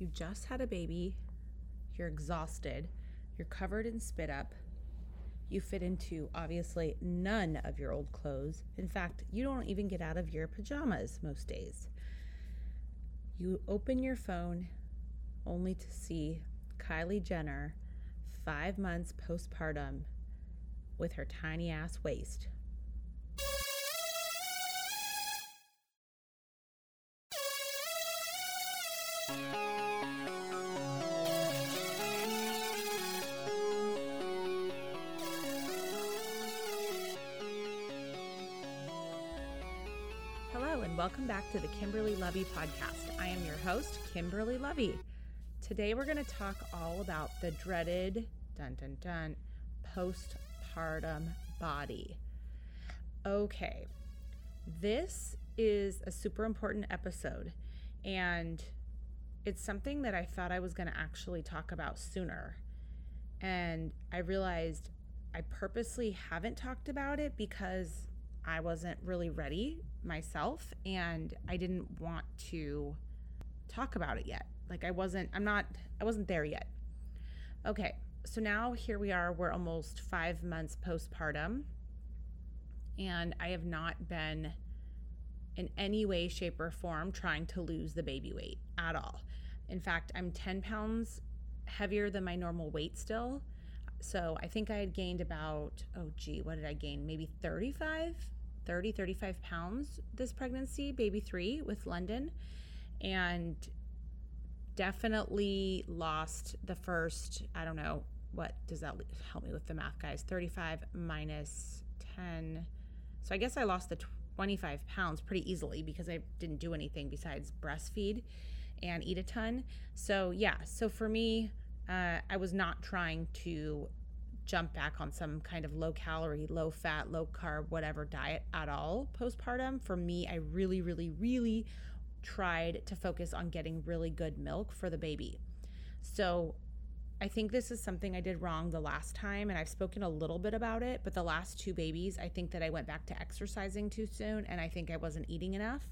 you just had a baby, you're exhausted, you're covered in spit up, you fit into obviously none of your old clothes. In fact, you don't even get out of your pajamas most days. You open your phone only to see Kylie Jenner, five months postpartum, with her tiny ass waist. Back to the Kimberly Lovey podcast. I am your host, Kimberly Lovey. Today, we're going to talk all about the dreaded, dun dun dun, postpartum body. Okay, this is a super important episode, and it's something that I thought I was going to actually talk about sooner. And I realized I purposely haven't talked about it because I wasn't really ready myself and I didn't want to talk about it yet. Like I wasn't I'm not I wasn't there yet. Okay. So now here we are. We're almost 5 months postpartum and I have not been in any way shape or form trying to lose the baby weight at all. In fact, I'm 10 pounds heavier than my normal weight still. So I think I had gained about, oh gee, what did I gain? Maybe 35, 30, 35 pounds this pregnancy, baby three with London. And definitely lost the first, I don't know, what does that help me with the math, guys? 35 minus 10. So I guess I lost the 25 pounds pretty easily because I didn't do anything besides breastfeed and eat a ton. So, yeah, so for me, uh, I was not trying to jump back on some kind of low calorie, low fat, low carb, whatever diet at all postpartum. For me, I really, really, really tried to focus on getting really good milk for the baby. So I think this is something I did wrong the last time, and I've spoken a little bit about it. But the last two babies, I think that I went back to exercising too soon, and I think I wasn't eating enough.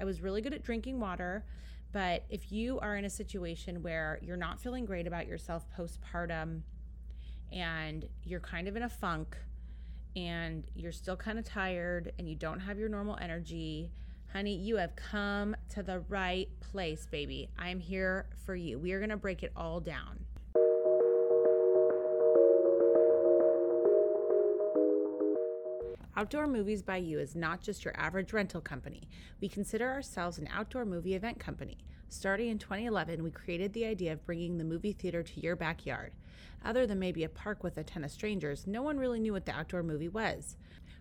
I was really good at drinking water, but if you are in a situation where you're not feeling great about yourself postpartum and you're kind of in a funk and you're still kind of tired and you don't have your normal energy, honey, you have come to the right place, baby. I'm here for you. We are going to break it all down. Outdoor Movies by You is not just your average rental company. We consider ourselves an outdoor movie event company. Starting in 2011, we created the idea of bringing the movie theater to your backyard. Other than maybe a park with a ton of strangers, no one really knew what the outdoor movie was.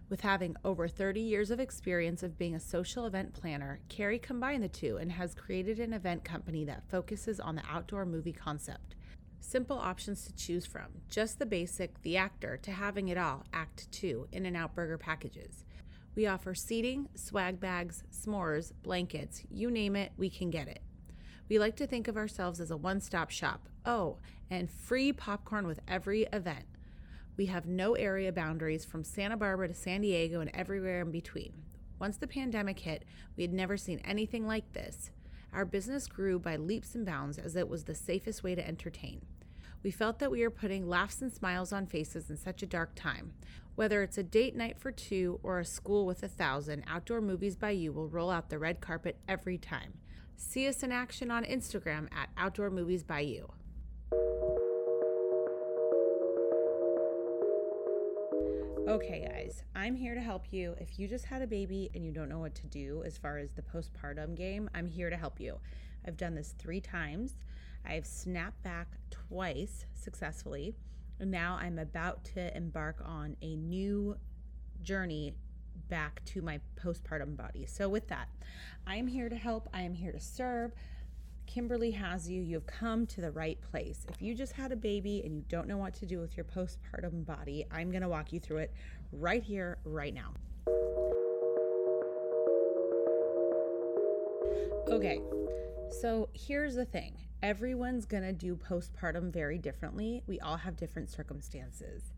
With having over 30 years of experience of being a social event planner, Carrie combined the two and has created an event company that focuses on the outdoor movie concept. Simple options to choose from, just the basic, the actor, to having it all, Act 2, in and out burger packages. We offer seating, swag bags, s'mores, blankets, you name it, we can get it. We like to think of ourselves as a one stop shop. Oh, and free popcorn with every event. We have no area boundaries from Santa Barbara to San Diego and everywhere in between. Once the pandemic hit, we had never seen anything like this. Our business grew by leaps and bounds as it was the safest way to entertain. We felt that we were putting laughs and smiles on faces in such a dark time. Whether it's a date night for two or a school with a thousand, Outdoor Movies by You will roll out the red carpet every time. See us in action on Instagram at Outdoor Movies by You. Okay, guys, I'm here to help you. If you just had a baby and you don't know what to do as far as the postpartum game, I'm here to help you. I've done this three times. I've snapped back twice successfully. And now I'm about to embark on a new journey back to my postpartum body. So, with that, I am here to help, I am here to serve. Kimberly has you. You've come to the right place. If you just had a baby and you don't know what to do with your postpartum body, I'm going to walk you through it right here, right now. Okay, so here's the thing everyone's going to do postpartum very differently. We all have different circumstances.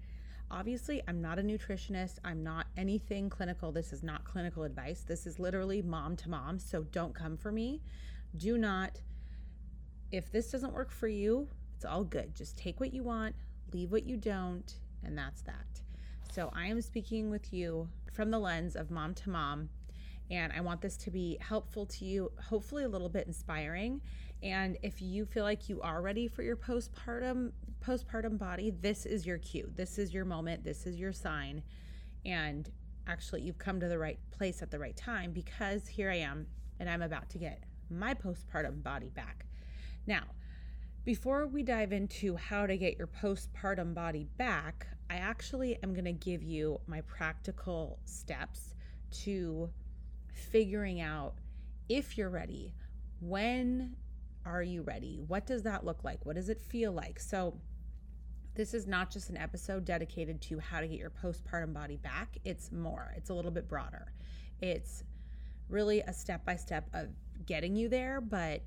Obviously, I'm not a nutritionist. I'm not anything clinical. This is not clinical advice. This is literally mom to mom. So don't come for me. Do not if this doesn't work for you, it's all good. Just take what you want, leave what you don't, and that's that. So I am speaking with you from the lens of mom to mom. And I want this to be helpful to you, hopefully a little bit inspiring. And if you feel like you are ready for your postpartum postpartum body, this is your cue. This is your moment. This is your sign. And actually, you've come to the right place at the right time because here I am and I'm about to get my postpartum body back. Now, before we dive into how to get your postpartum body back, I actually am going to give you my practical steps to figuring out if you're ready. When are you ready? What does that look like? What does it feel like? So, this is not just an episode dedicated to how to get your postpartum body back. It's more, it's a little bit broader. It's really a step by step of getting you there, but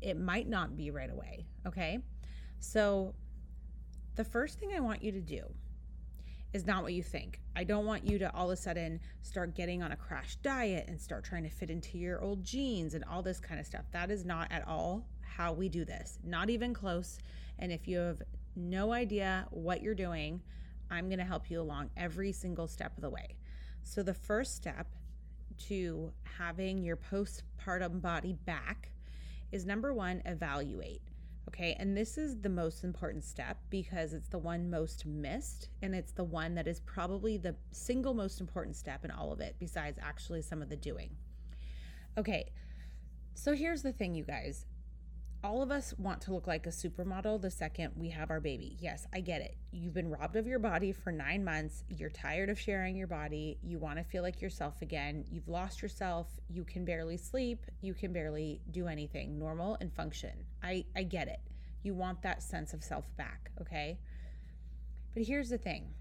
it might not be right away. Okay. So, the first thing I want you to do is not what you think. I don't want you to all of a sudden start getting on a crash diet and start trying to fit into your old jeans and all this kind of stuff. That is not at all how we do this, not even close. And if you have no idea what you're doing, I'm going to help you along every single step of the way. So, the first step to having your postpartum body back is number one, evaluate. Okay, and this is the most important step because it's the one most missed, and it's the one that is probably the single most important step in all of it, besides actually some of the doing. Okay, so here's the thing, you guys all of us want to look like a supermodel the second we have our baby. Yes, I get it. You've been robbed of your body for nine months. You're tired of sharing your body. You want to feel like yourself again. You've lost yourself. You can barely sleep. You can barely do anything normal and function. I, I get it. You want that sense of self back, okay? But here's the thing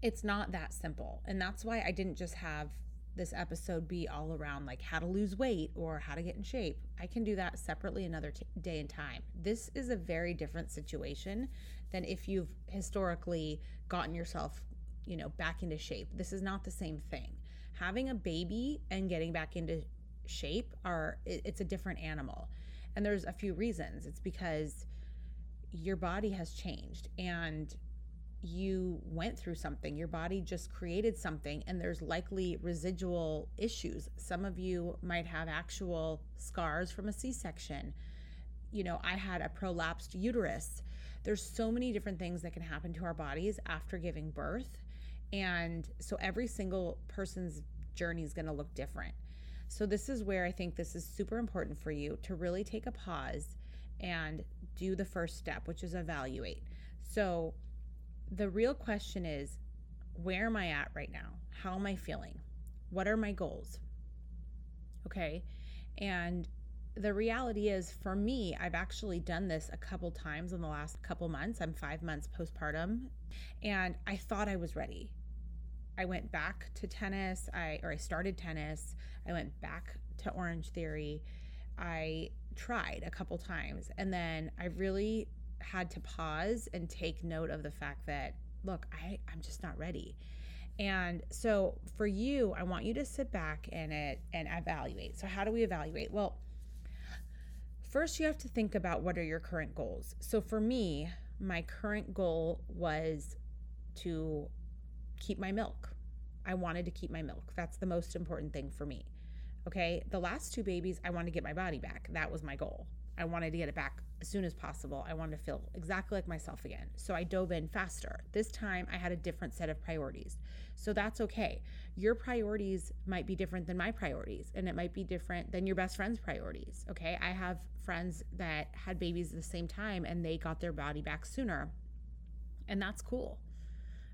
it's not that simple. And that's why I didn't just have this episode be all around like how to lose weight or how to get in shape. I can do that separately another t- day and time. This is a very different situation than if you've historically gotten yourself, you know, back into shape. This is not the same thing. Having a baby and getting back into shape are it's a different animal. And there's a few reasons. It's because your body has changed and you went through something, your body just created something, and there's likely residual issues. Some of you might have actual scars from a C section. You know, I had a prolapsed uterus. There's so many different things that can happen to our bodies after giving birth. And so every single person's journey is going to look different. So, this is where I think this is super important for you to really take a pause and do the first step, which is evaluate. So, the real question is where am I at right now? How am I feeling? What are my goals? Okay. And the reality is for me, I've actually done this a couple times in the last couple months. I'm five months postpartum, and I thought I was ready. I went back to tennis. I or I started tennis. I went back to Orange Theory. I tried a couple times, and then I really had to pause and take note of the fact that, look, I, I'm just not ready. And so for you, I want you to sit back and it and evaluate. So how do we evaluate? Well, first you have to think about what are your current goals. So for me, my current goal was to keep my milk. I wanted to keep my milk. That's the most important thing for me. Okay? The last two babies, I wanted to get my body back. That was my goal. I wanted to get it back as soon as possible. I wanted to feel exactly like myself again. So I dove in faster. This time I had a different set of priorities. So that's okay. Your priorities might be different than my priorities, and it might be different than your best friend's priorities. Okay. I have friends that had babies at the same time and they got their body back sooner. And that's cool.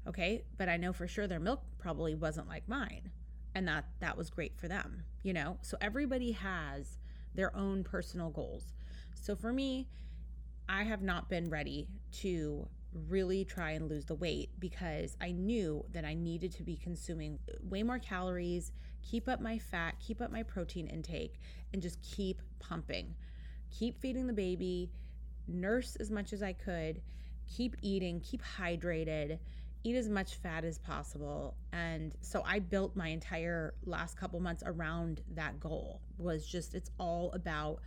Okay. But I know for sure their milk probably wasn't like mine. And that that was great for them, you know? So everybody has their own personal goals. So for me, I have not been ready to really try and lose the weight because I knew that I needed to be consuming way more calories, keep up my fat, keep up my protein intake, and just keep pumping. Keep feeding the baby, nurse as much as I could, keep eating, keep hydrated, eat as much fat as possible. And so I built my entire last couple months around that goal was just it's all about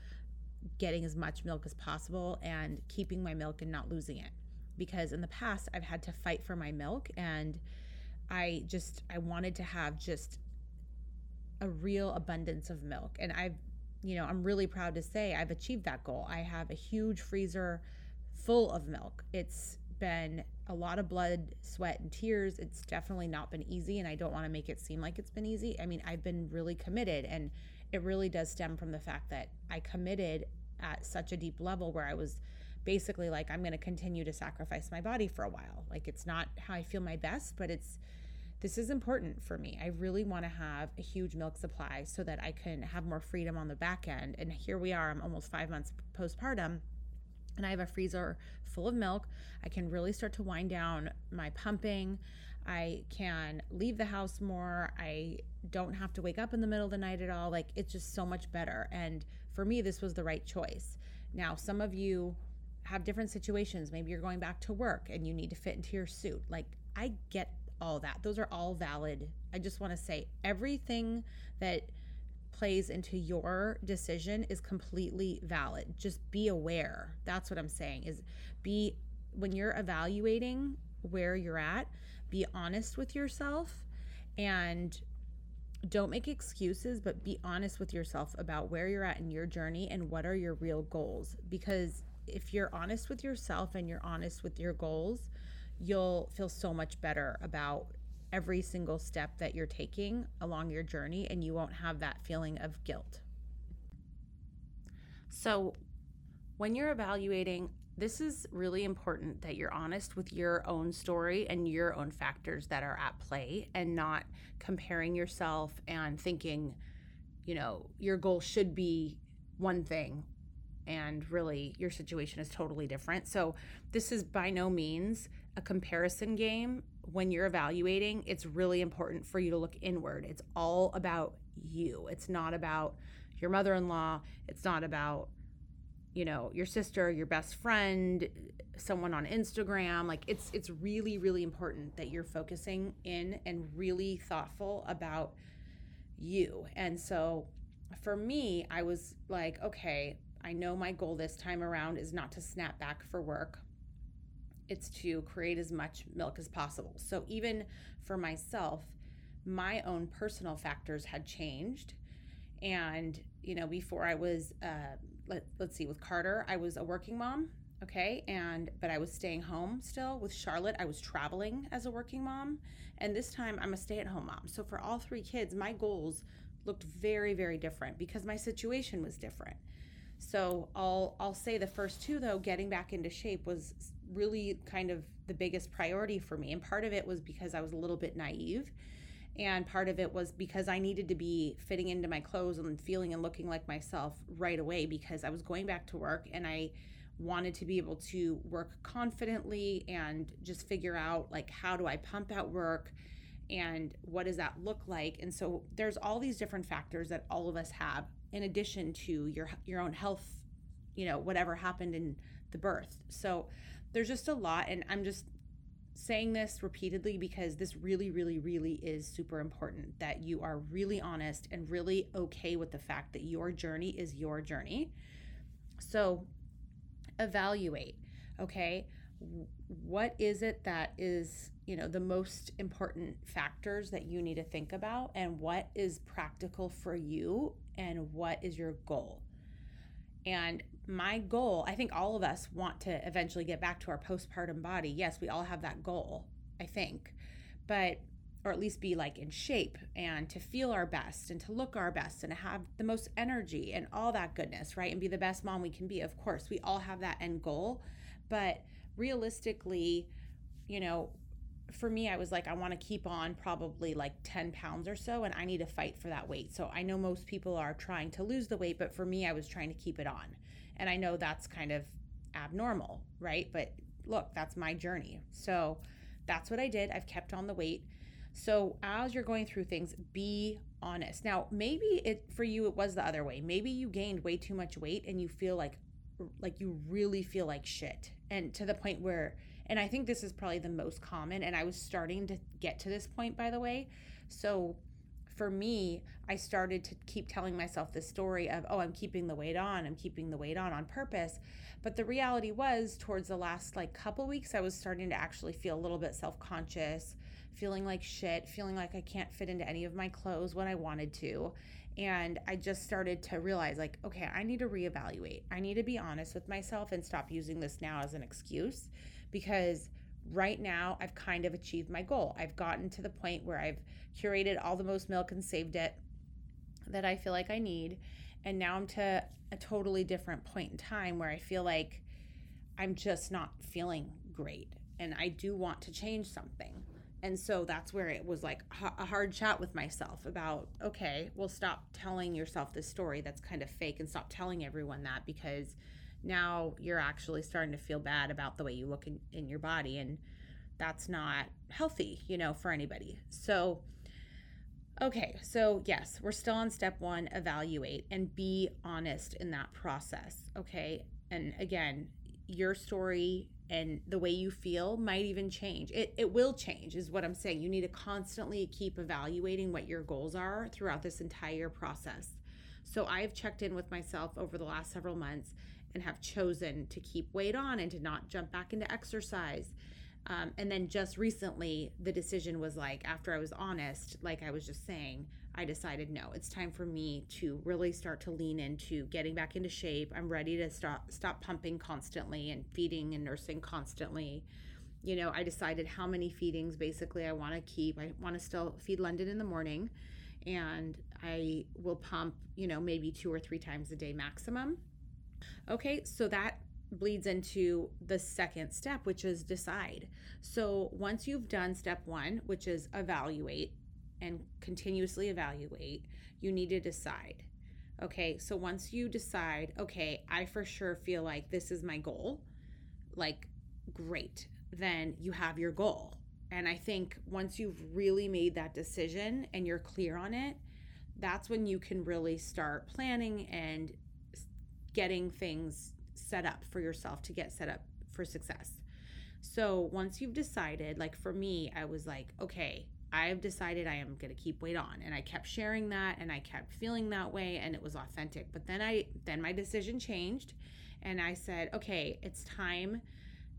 getting as much milk as possible and keeping my milk and not losing it. Because in the past, I've had to fight for my milk and I just, I wanted to have just a real abundance of milk. And I've, you know, I'm really proud to say I've achieved that goal. I have a huge freezer full of milk. It's been a lot of blood, sweat, and tears. It's definitely not been easy, and I don't want to make it seem like it's been easy. I mean, I've been really committed, and it really does stem from the fact that I committed at such a deep level where I was basically like, I'm going to continue to sacrifice my body for a while. Like, it's not how I feel my best, but it's this is important for me. I really want to have a huge milk supply so that I can have more freedom on the back end. And here we are, I'm almost five months postpartum and I have a freezer full of milk. I can really start to wind down my pumping. I can leave the house more. I don't have to wake up in the middle of the night at all. Like it's just so much better. And for me, this was the right choice. Now, some of you have different situations. Maybe you're going back to work and you need to fit into your suit. Like I get all that. Those are all valid. I just want to say everything that plays into your decision is completely valid. Just be aware. That's what I'm saying is be when you're evaluating where you're at, be honest with yourself and don't make excuses, but be honest with yourself about where you're at in your journey and what are your real goals. Because if you're honest with yourself and you're honest with your goals, you'll feel so much better about every single step that you're taking along your journey and you won't have that feeling of guilt. So, when you're evaluating, this is really important that you're honest with your own story and your own factors that are at play and not comparing yourself and thinking, you know, your goal should be one thing and really your situation is totally different. So, this is by no means a comparison game when you're evaluating, it's really important for you to look inward. It's all about you. It's not about your mother in law. It's not about, you know, your sister, your best friend, someone on Instagram. Like it's it's really, really important that you're focusing in and really thoughtful about you. And so for me, I was like, okay, I know my goal this time around is not to snap back for work it's to create as much milk as possible. So even for myself, my own personal factors had changed. And, you know, before I was, uh, let, let's see, with Carter, I was a working mom. Okay. And, but I was staying home still. With Charlotte, I was traveling as a working mom. And this time I'm a stay at home mom. So for all three kids, my goals looked very, very different because my situation was different. So I'll I'll say the first two though, getting back into shape was really kind of the biggest priority for me. And part of it was because I was a little bit naive. And part of it was because I needed to be fitting into my clothes and feeling and looking like myself right away because I was going back to work and I wanted to be able to work confidently and just figure out like how do I pump out work and what does that look like? And so there's all these different factors that all of us have in addition to your your own health you know whatever happened in the birth. So there's just a lot and i'm just saying this repeatedly because this really really really is super important that you are really honest and really okay with the fact that your journey is your journey. So evaluate okay? What is it that is you know the most important factors that you need to think about and what is practical for you and what is your goal? And my goal, I think all of us want to eventually get back to our postpartum body. Yes, we all have that goal, I think. But or at least be like in shape and to feel our best and to look our best and have the most energy and all that goodness, right? And be the best mom we can be. Of course, we all have that end goal, but realistically, you know, for me, I was like, I want to keep on probably like 10 pounds or so, and I need to fight for that weight. So I know most people are trying to lose the weight, but for me, I was trying to keep it on. And I know that's kind of abnormal, right? But look, that's my journey. So that's what I did. I've kept on the weight. So as you're going through things, be honest. Now, maybe it for you it was the other way. Maybe you gained way too much weight and you feel like like you really feel like shit. And to the point where and I think this is probably the most common and I was starting to get to this point by the way. So for me, I started to keep telling myself this story of, oh, I'm keeping the weight on, I'm keeping the weight on on purpose. But the reality was, towards the last like couple weeks, I was starting to actually feel a little bit self conscious, feeling like shit, feeling like I can't fit into any of my clothes when I wanted to. And I just started to realize, like, okay, I need to reevaluate. I need to be honest with myself and stop using this now as an excuse because right now I've kind of achieved my goal. I've gotten to the point where I've curated all the most milk and saved it that I feel like I need. And now I'm to a totally different point in time where I feel like I'm just not feeling great and I do want to change something. And so that's where it was like a hard chat with myself about, okay, well, stop telling yourself this story that's kind of fake and stop telling everyone that because now you're actually starting to feel bad about the way you look in, in your body. And that's not healthy, you know, for anybody. So, okay, so yes, we're still on step one evaluate and be honest in that process. Okay. And again, your story and the way you feel might even change. It, it will change, is what I'm saying. You need to constantly keep evaluating what your goals are throughout this entire process. So I've checked in with myself over the last several months and have chosen to keep weight on and to not jump back into exercise. Um, and then just recently, the decision was like, after I was honest, like I was just saying, I decided no, it's time for me to really start to lean into getting back into shape. I'm ready to stop stop pumping constantly and feeding and nursing constantly. You know, I decided how many feedings basically I want to keep. I want to still feed London in the morning and I will pump, you know, maybe two or three times a day maximum. Okay, so that bleeds into the second step, which is decide. So once you've done step one, which is evaluate and continuously evaluate, you need to decide. Okay, so once you decide, okay, I for sure feel like this is my goal, like, great, then you have your goal. And I think once you've really made that decision and you're clear on it, that's when you can really start planning and getting things set up for yourself to get set up for success. So once you've decided, like for me, I was like, okay, I've decided I am going to keep weight on and I kept sharing that and I kept feeling that way and it was authentic. But then I then my decision changed and I said, okay, it's time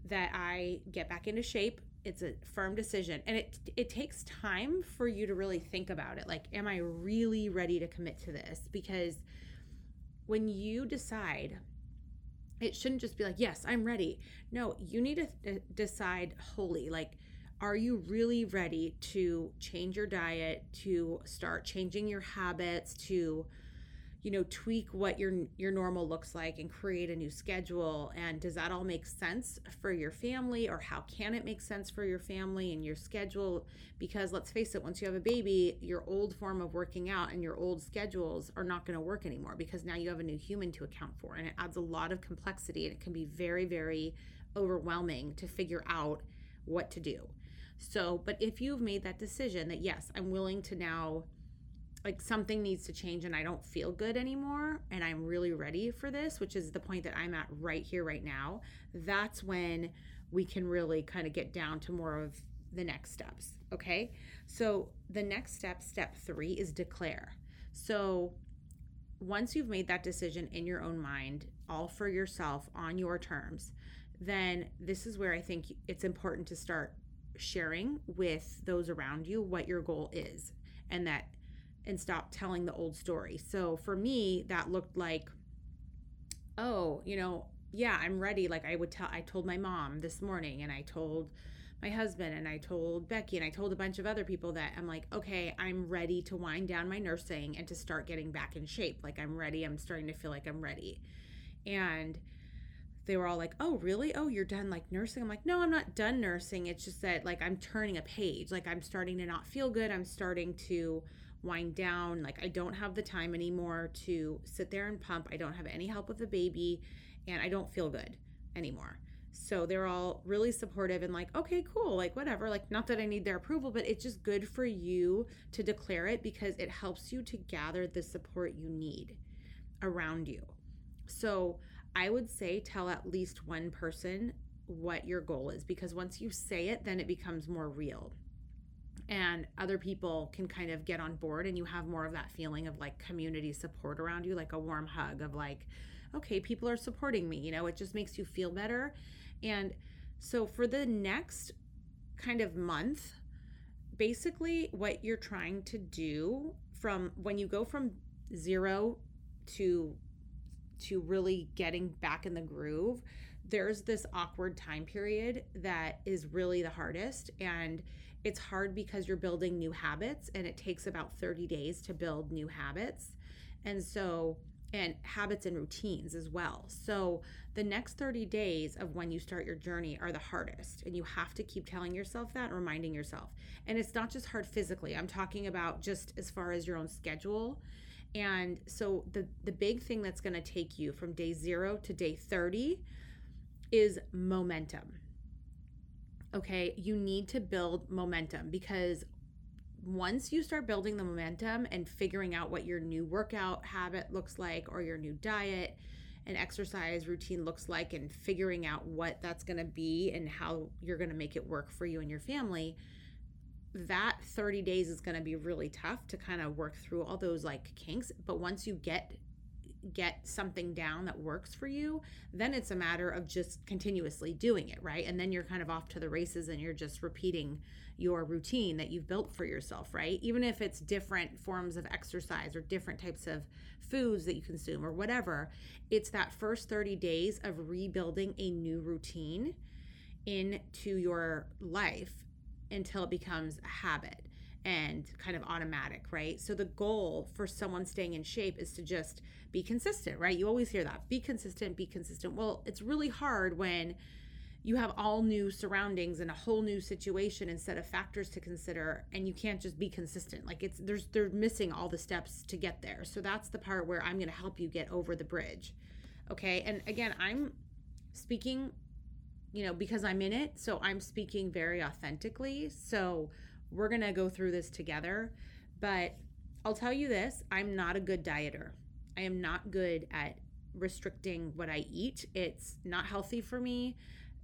that I get back into shape. It's a firm decision and it it takes time for you to really think about it. Like am I really ready to commit to this? Because when you decide it shouldn't just be like, yes, I'm ready. No, you need to uh, decide wholly. Like, are you really ready to change your diet, to start changing your habits, to you know tweak what your your normal looks like and create a new schedule and does that all make sense for your family or how can it make sense for your family and your schedule? Because let's face it once you have a baby your old form of working out and your old schedules are not going to work anymore because now you have a new human to account for and it adds a lot of complexity and it can be very very overwhelming to figure out what to do. So but if you've made that decision that yes i'm willing to now like something needs to change and I don't feel good anymore and I'm really ready for this, which is the point that I'm at right here, right now, that's when we can really kind of get down to more of the next steps. Okay. So the next step, step three, is declare. So once you've made that decision in your own mind, all for yourself on your terms, then this is where I think it's important to start sharing with those around you what your goal is and that and stop telling the old story. So for me, that looked like, oh, you know, yeah, I'm ready. Like I would tell, I told my mom this morning and I told my husband and I told Becky and I told a bunch of other people that I'm like, okay, I'm ready to wind down my nursing and to start getting back in shape. Like I'm ready. I'm starting to feel like I'm ready. And they were all like, "Oh, really? Oh, you're done like nursing?" I'm like, "No, I'm not done nursing. It's just that like I'm turning a page. Like I'm starting to not feel good. I'm starting to wind down. Like I don't have the time anymore to sit there and pump. I don't have any help with the baby and I don't feel good anymore. So they're all really supportive and like, okay, cool, like whatever. Like, not that I need their approval, but it's just good for you to declare it because it helps you to gather the support you need around you. So I would say tell at least one person what your goal is because once you say it, then it becomes more real and other people can kind of get on board and you have more of that feeling of like community support around you like a warm hug of like okay people are supporting me you know? It just makes you feel better. And so for the next kind of month basically what you're trying to do from when you go from zero to to really getting back in the groove there's this awkward time period that is really the hardest. And it's hard because you're building new habits and it takes about 30 days to build new habits. And so, and habits and routines as well. So, the next 30 days of when you start your journey are the hardest. And you have to keep telling yourself that, reminding yourself. And it's not just hard physically, I'm talking about just as far as your own schedule. And so, the, the big thing that's going to take you from day zero to day 30 is momentum okay, you need to build momentum because once you start building the momentum and figuring out what your new workout habit looks like or your new diet and exercise routine looks like and figuring out what that's going to be and how you're going to make it work for you and your family that 30 days is going to be really tough to kind of work through all those like kinks. But once you get get something down that works for you, then it's a matter of just continuously doing it, right? And then you're kind of off to the races and you're just repeating your routine that you've built for yourself, right? Even if it's different forms of exercise or different types of foods that you consume or whatever, it's that first 30 days of rebuilding a new routine into your life until it becomes a habit and kind of automatic, right? So the goal for someone staying in shape is to just be consistent, right? You always hear that. Be consistent, be consistent. Well, it's really hard when you have all new surroundings and a whole new situation instead of factors to consider and you can't just be consistent. Like it's there's they're missing all the steps to get there. So that's the part where I'm going to help you get over the bridge. Okay? And again, I'm speaking you know, because I'm in it, so I'm speaking very authentically. So we're going to go through this together, but I'll tell you this, I'm not a good dieter. I am not good at restricting what I eat. It's not healthy for me.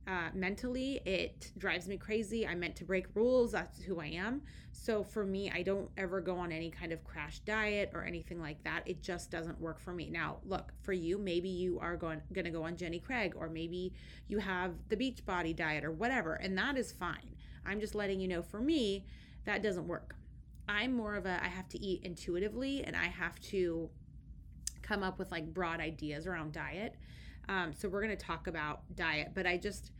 Uh, mentally, it drives me crazy. I meant to break rules. That's who I am. So for me, I don't ever go on any kind of crash diet or anything like that. It just doesn't work for me. Now, look, for you, maybe you are going going to go on Jenny Craig or maybe you have the Beachbody diet or whatever, and that is fine. I'm just letting you know for me, that doesn't work. I'm more of a I have to eat intuitively and I have to come up with like broad ideas around diet. Um, so we're going to talk about diet, but I just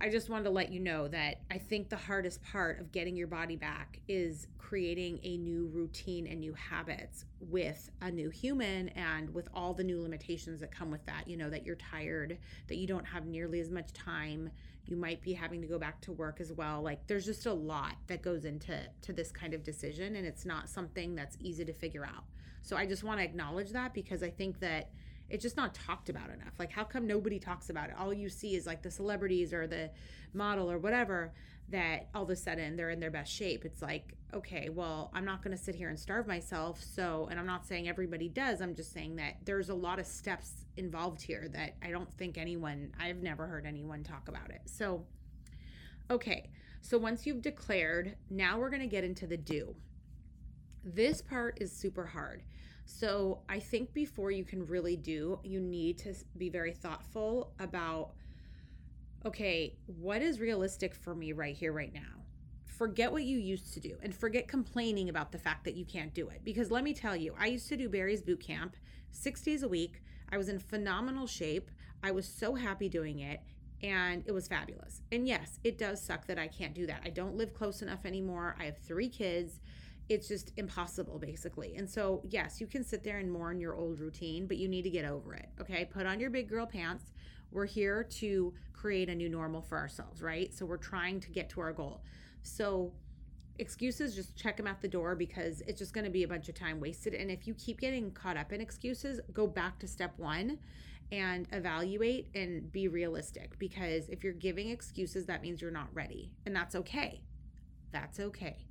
I just wanted to let you know that I think the hardest part of getting your body back is creating a new routine and new habits with a new human and with all the new limitations that come with that. You know, that you're tired, that you don't have nearly as much time. You might be having to go back to work as well. Like there's just a lot that goes into to this kind of decision and it's not something that's easy to figure out. So I just want to acknowledge that because I think that it's just not talked about enough. Like, how come nobody talks about it? All you see is like the celebrities or the model or whatever that all of a sudden they're in their best shape. It's like, okay, well, I'm not going to sit here and starve myself. So, and I'm not saying everybody does. I'm just saying that there's a lot of steps involved here that I don't think anyone, I've never heard anyone talk about it. So, okay. So once you've declared, now we're going to get into the do. This part is super hard so I think before you can really do, you need to be very thoughtful about okay, what is realistic for me right here, right now? Forget what you used to do and forget complaining about the fact that you can't do it. Because let me tell you, I used to do Barry's boot camp six days a week. I was in phenomenal shape. I was so happy doing it and it was fabulous. And yes, it does suck that I can't do that. I don't live close enough anymore. I have three kids it's just impossible basically. And so, yes, you can sit there and mourn your old routine, but you need to get over it. Okay? Put on your big girl pants. We're here to create a new normal for ourselves, right? So, we're trying to get to our goal. So, excuses just check them at the door because it's just going to be a bunch of time wasted and if you keep getting caught up in excuses go back to step 1 and evaluate and be realistic because if you're giving excuses that means you're not ready and that's okay that's okay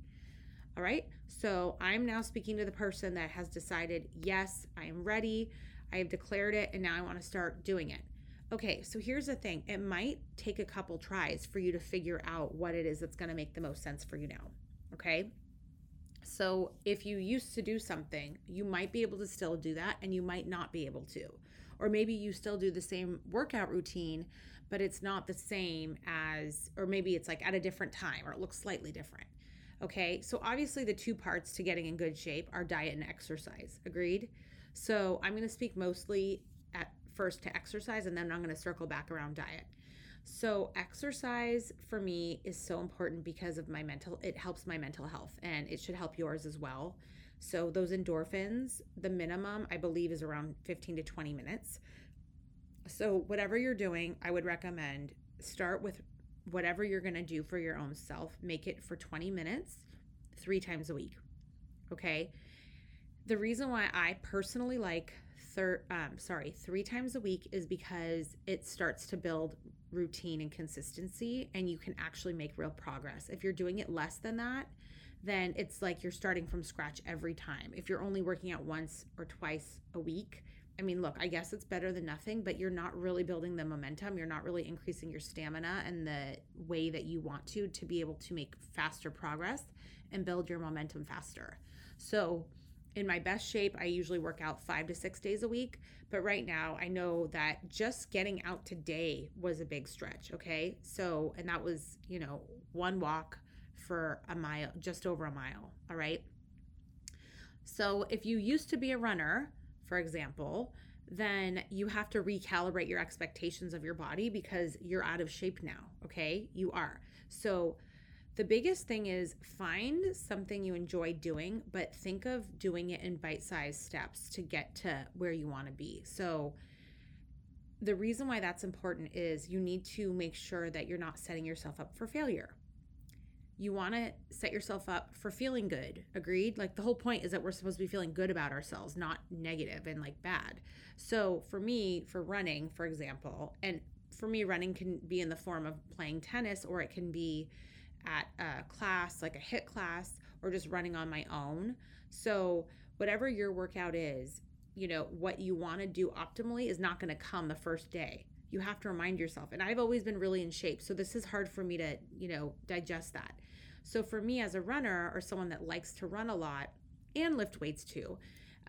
all right. So I'm now speaking to the person that has decided, yes, I am ready. I have declared it, and now I want to start doing it. Okay, so here's the thing it might take a couple tries for you to figure out what it is that's going to make the most sense for you now. Okay. So if you used to do something, you might be able to still do that and you might not be able to. Or maybe you still do the same workout routine, but it's not the same as, or maybe it's like at a different time or it looks slightly different. Okay. So obviously, the two parts to getting in good shape are diet and exercise. Agreed? So I'm going to speak mostly first to exercise and then I'm going to circle back around diet. So, exercise for me is so important because of my mental, it helps my mental health and it should help yours as well. So, those endorphins, the minimum I believe is around 15 to 20 minutes. So, whatever you're doing, I would recommend start with whatever you're going to do for your own self, make it for 20 minutes three times a week. Okay. The reason why I personally like third um, sorry three times a week is because it starts to build routine and consistency and you can actually make real progress. If you're doing it less than that then it's like you're starting from scratch every time. If you're only working out once or twice a week i mean look i guess it's better than nothing but you're not really building the momentum. You're not really increasing your stamina and the way that you want to to be able to make faster progress and build your momentum faster. So in my best shape, I usually work out five to six days a week. But right now, I know that just getting out today was a big stretch. Okay. So, and that was, you know, one walk for a mile, just over a mile. All right. So, if you used to be a runner, for example, then you have to recalibrate your expectations of your body because you're out of shape now. Okay. You are. So, the biggest thing is find something you enjoy doing, but think of doing it in bite sized steps to get to where you want to be. So, the reason why that's important is you need to make sure that you're not setting yourself up for failure. You want to set yourself up for feeling good. Agreed? Like the whole point is that we're supposed to be feeling good about ourselves, not negative and like bad. So, for me, for running, for example, and for me, running can be in the form of playing tennis or it can be at a class, like a HIIT class, or just running on my own. So, whatever your workout is, you know, what you want to do optimally is not going to come the first day. You have to remind yourself. And I've always been really in shape. So, this is hard for me to, you know, digest that. So, for me as a runner or someone that likes to run a lot and lift weights too,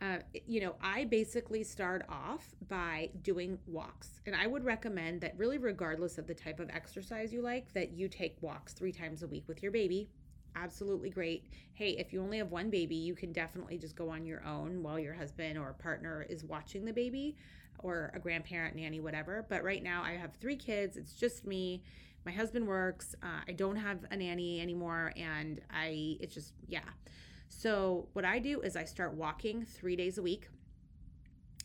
uh, you know, I basically start off by doing walks. And I would recommend that, really, regardless of the type of exercise you like, that you take walks three times a week with your baby. Absolutely great. Hey, if you only have one baby, you can definitely just go on your own while your husband or partner is watching the baby or a grandparent, nanny, whatever. But right now, I have three kids. It's just me. My husband works. Uh, I don't have a nanny anymore. And I, it's just, yeah. So, what I do is I start walking three days a week,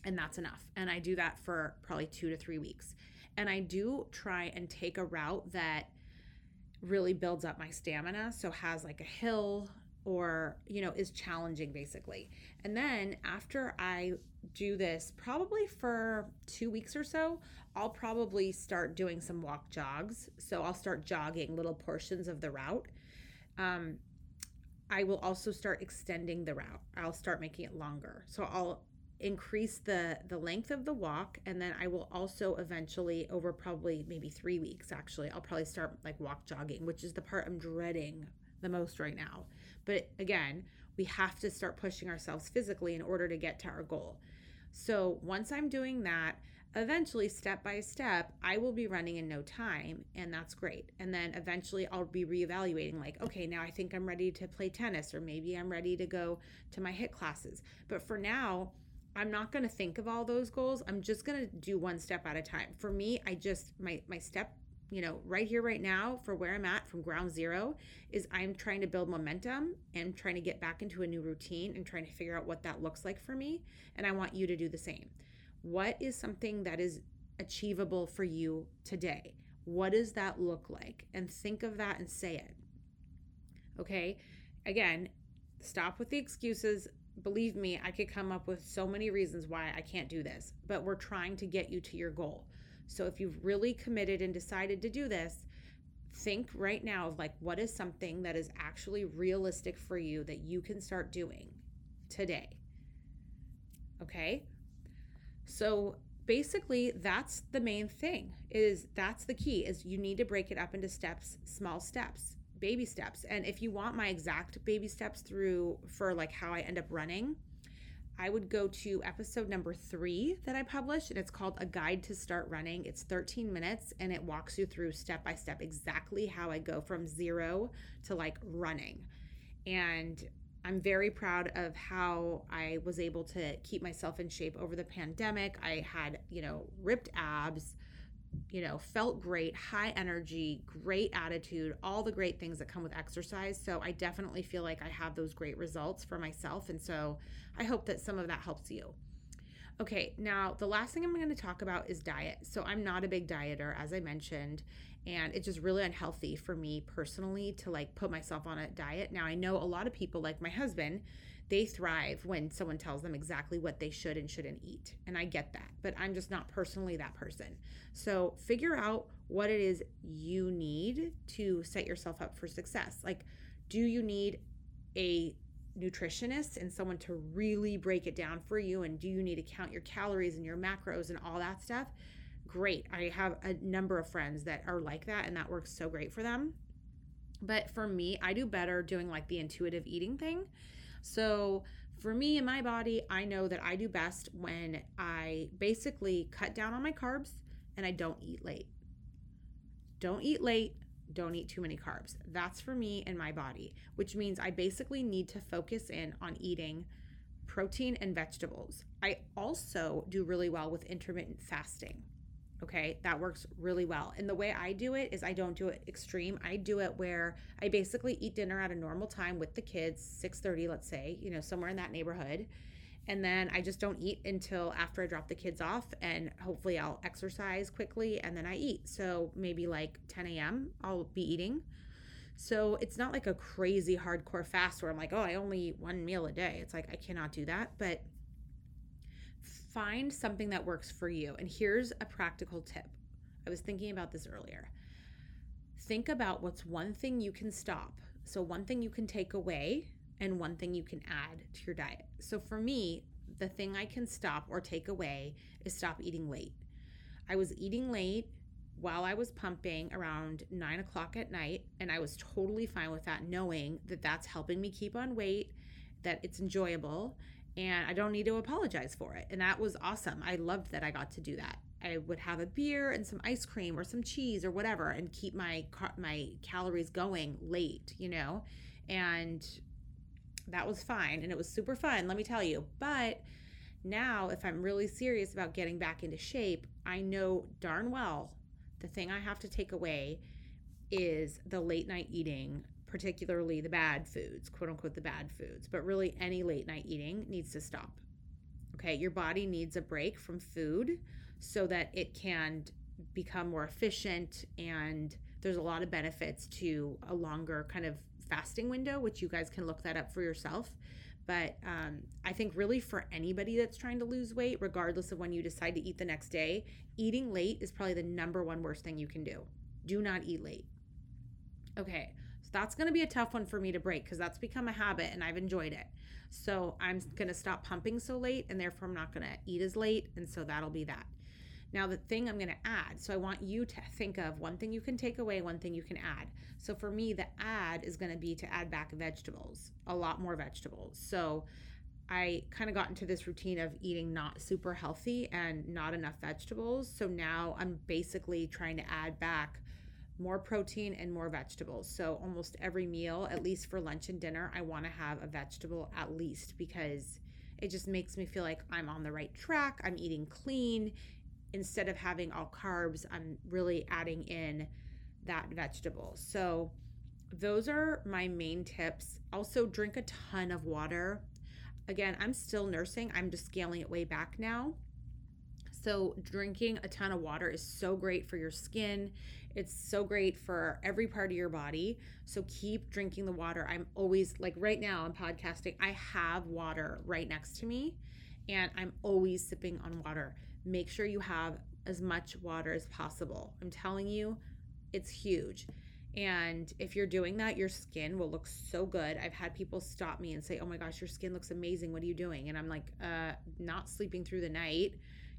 and that's enough. And I do that for probably two to three weeks. And I do try and take a route that really builds up my stamina. So, has like a hill or, you know, is challenging basically. And then after I do this, probably for two weeks or so, I'll probably start doing some walk jogs. So, I'll start jogging little portions of the route. Um, I will also start extending the route. I'll start making it longer. So I'll increase the the length of the walk and then I will also eventually over probably maybe 3 weeks actually I'll probably start like walk jogging which is the part I'm dreading the most right now. But again, we have to start pushing ourselves physically in order to get to our goal. So once I'm doing that, eventually step by step i will be running in no time and that's great. And then eventually i'll be reevaluating like okay now i think i'm ready to play tennis or maybe i'm ready to go to my HIIT classes. But for now i'm not going to think of all those goals. I'm just going to do one step at a time. For me i just my my step you know right here right now for where i'm at from ground zero is i'm trying to build momentum and trying to get back into a new routine and trying to figure out what that looks like for me and i want you to do the same what is something that is achievable for you today? What does that look like? And think of that and say it. Okay. Again, stop with the excuses. Believe me, I could come up with so many reasons why I can't do this, but we're trying to get you to your goal. So if you've really committed and decided to do this, think right now of like what is something that is actually realistic for you that you can start doing today. Okay? So basically that's the main thing is that's the key is you need to break it up into steps small steps baby steps. And if you want my exact baby steps through for like how I end up running, I would go to episode number three that I published, and it's called A Guide to Start Running. It's 13 minutes and it walks you through step by step exactly how I go from zero to like running. And I'm very proud of how I was able to keep myself in shape over the pandemic. I had, you know, ripped abs, you know, felt great, high energy, great attitude, all the great things that come with exercise. So I definitely feel like I have those great results for myself. And so I hope that some of that helps you. Okay, now the last thing I'm going to talk about is diet. So I'm not a big dieter, as I mentioned, and it's just really unhealthy for me personally to like put myself on a diet. Now I know a lot of people, like my husband, they thrive when someone tells them exactly what they should and shouldn't eat. And I get that, but I'm just not personally that person. So figure out what it is you need to set yourself up for success. Like, do you need a nutritionist and someone to really break it down for you? And do you need to count your calories and your macros and all that stuff? Great. I have a number of friends that are like that, and that works so great for them. But for me, I do better doing like the intuitive eating thing. So for me and my body, I know that I do best when I basically cut down on my carbs and I don't eat late. Don't eat late, don't eat too many carbs. That's for me and my body, which means I basically need to focus in on eating protein and vegetables. I also do really well with intermittent fasting. Okay, that works really well. And the way I do it is I don't do it extreme. I do it where I basically eat dinner at a normal time with the kids, 6:30 let's say, you know, somewhere in that neighborhood. And then I just don't eat until after I drop the kids off and hopefully I'll exercise quickly and then I eat. So maybe like 10 a.m. I'll be eating. So it's not like a crazy hardcore fast where I'm like, oh, I only eat one meal a day. It's like I cannot do that. But find something that works for you. And here's a practical tip. I was thinking about this earlier. Think about what's one thing you can stop. So, one thing you can take away and one thing you can add to your diet. So, for me, the thing I can stop or take away is stop eating late. I was eating late while I was pumping around nine o'clock at night, and I was totally fine with that, knowing that that's helping me keep on weight, that it's enjoyable, and I don't need to apologize for it. And that was awesome. I loved that I got to do that. I would have a beer and some ice cream or some cheese or whatever and keep my my calories going late, you know? And that was fine and it was super fun, let me tell you. But now if I'm really serious about getting back into shape, I know darn well the thing I have to take away is the late night eating particularly the bad foods, quote unquote, the bad foods, but really any late night eating needs to stop. Okay, your body needs a break from food so that it can become more efficient and there's a lot of benefits to a longer kind of fasting window, which you guys can look that up for yourself. But um, I think really for anybody that's trying to lose weight, regardless of when you decide to eat the next day, eating late is probably the number one worst thing you can do. Do not eat late. Okay, that's going to be a tough one for me to break because that's become a habit and I've enjoyed it. So I'm going to stop pumping so late and therefore I'm not going to eat as late. And so that'll be that. Now, the thing I'm going to add, so I want you to think of one thing you can take away, one thing you can add. So for me, the add is going to be to add back vegetables, a lot more vegetables. So I kind of got into this routine of eating not super healthy and not enough vegetables. So now I'm basically trying to add back more protein and more vegetables. So almost every meal, at least for lunch and dinner, I want to have a vegetable at least because it just makes me feel like I'm on the right track. I'm eating clean. Instead of having all carbs, I'm really adding in that vegetable. So those are my main tips. Also, drink a ton of water. Again, I'm still nursing, I'm just scaling it way back now. So, drinking a ton of water is so great for your skin. It's so great for every part of your body. So, keep drinking the water. I'm always like right now, I'm podcasting. I have water right next to me, and I'm always sipping on water. Make sure you have as much water as possible. I'm telling you, it's huge. And if you're doing that, your skin will look so good. I've had people stop me and say, Oh my gosh, your skin looks amazing. What are you doing? And I'm like, uh, not sleeping through the night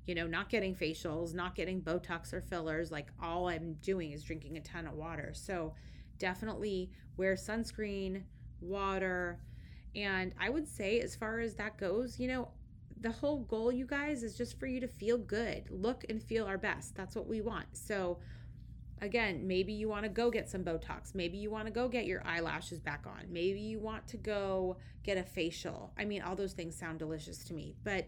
you know, not getting facials, not getting Botox or fillers. Like all I'm doing is drinking a ton of water. So definitely wear sunscreen, water, and I would say, as far as that goes, you know, the whole goal, you guys, is just for you to feel good, look and feel our best. That's what we want. So, again, maybe you want to go get some Botox. Maybe you want to go get your eyelashes back on. Maybe you want to go get a facial. I mean, all those things sound delicious to me, but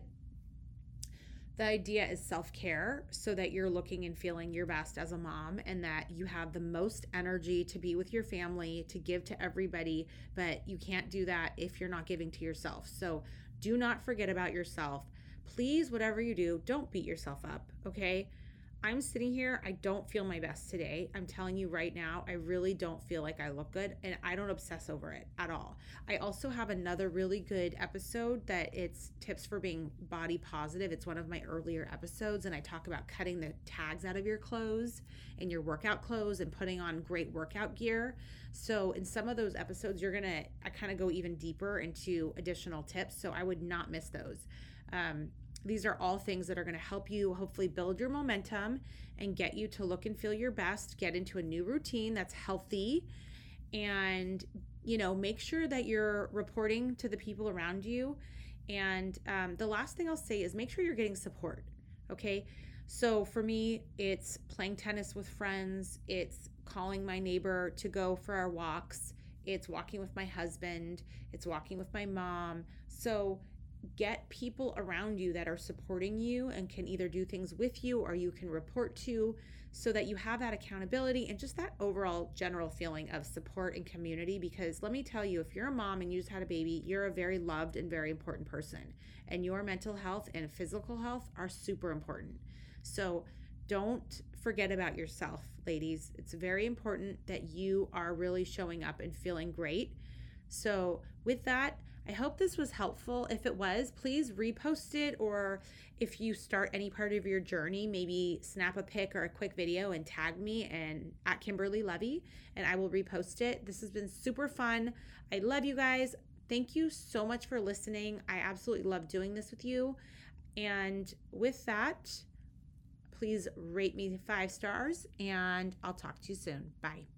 the idea is self care so that you're looking and feeling your best as a mom and that you have the most energy to be with your family, to give to everybody, but you can't do that if you're not giving to yourself. So do not forget about yourself. Please, whatever you do, don't beat yourself up, okay? I'm sitting here, I don't feel my best today. I'm telling you right now, I really don't feel like I look good and I don't obsess over it at all. I also have another really good episode that it's tips for being body positive. It's one of my earlier episodes and I talk about cutting the tags out of your clothes and your workout clothes and putting on great workout gear. So in some of those episodes, you're going to I kind of go even deeper into additional tips, so I would not miss those. Um, these are all things that are going to help you hopefully build your momentum and get you to look and feel your best, get into a new routine that's healthy and you know, make sure that you're reporting to the people around you. And um, the last thing I'll say is make sure you're getting support. Okay. So for me, it's playing tennis with friends, it's calling my neighbor to go for our walks, it's walking with my husband, it's walking with my mom. So get people around you that are supporting you and can either do things with you or you can report to so that you have that accountability and just that overall general feeling of support and community. Because let me tell you if you're a mom and you just had a baby you're a very loved and very important person. And your mental health and physical health are super important. So don't forget about yourself ladies. It's very important that you are really showing up and feeling great. So with that I hope this was helpful. If it was, please repost it, or if you start any part of your journey, maybe snap a pic or a quick video and tag me and at Kimberly Levy, and I will repost it. This has been super fun. I love you guys. Thank you so much for listening. I absolutely love doing this with you. And with that, please rate me five stars, and I'll talk to you soon. Bye.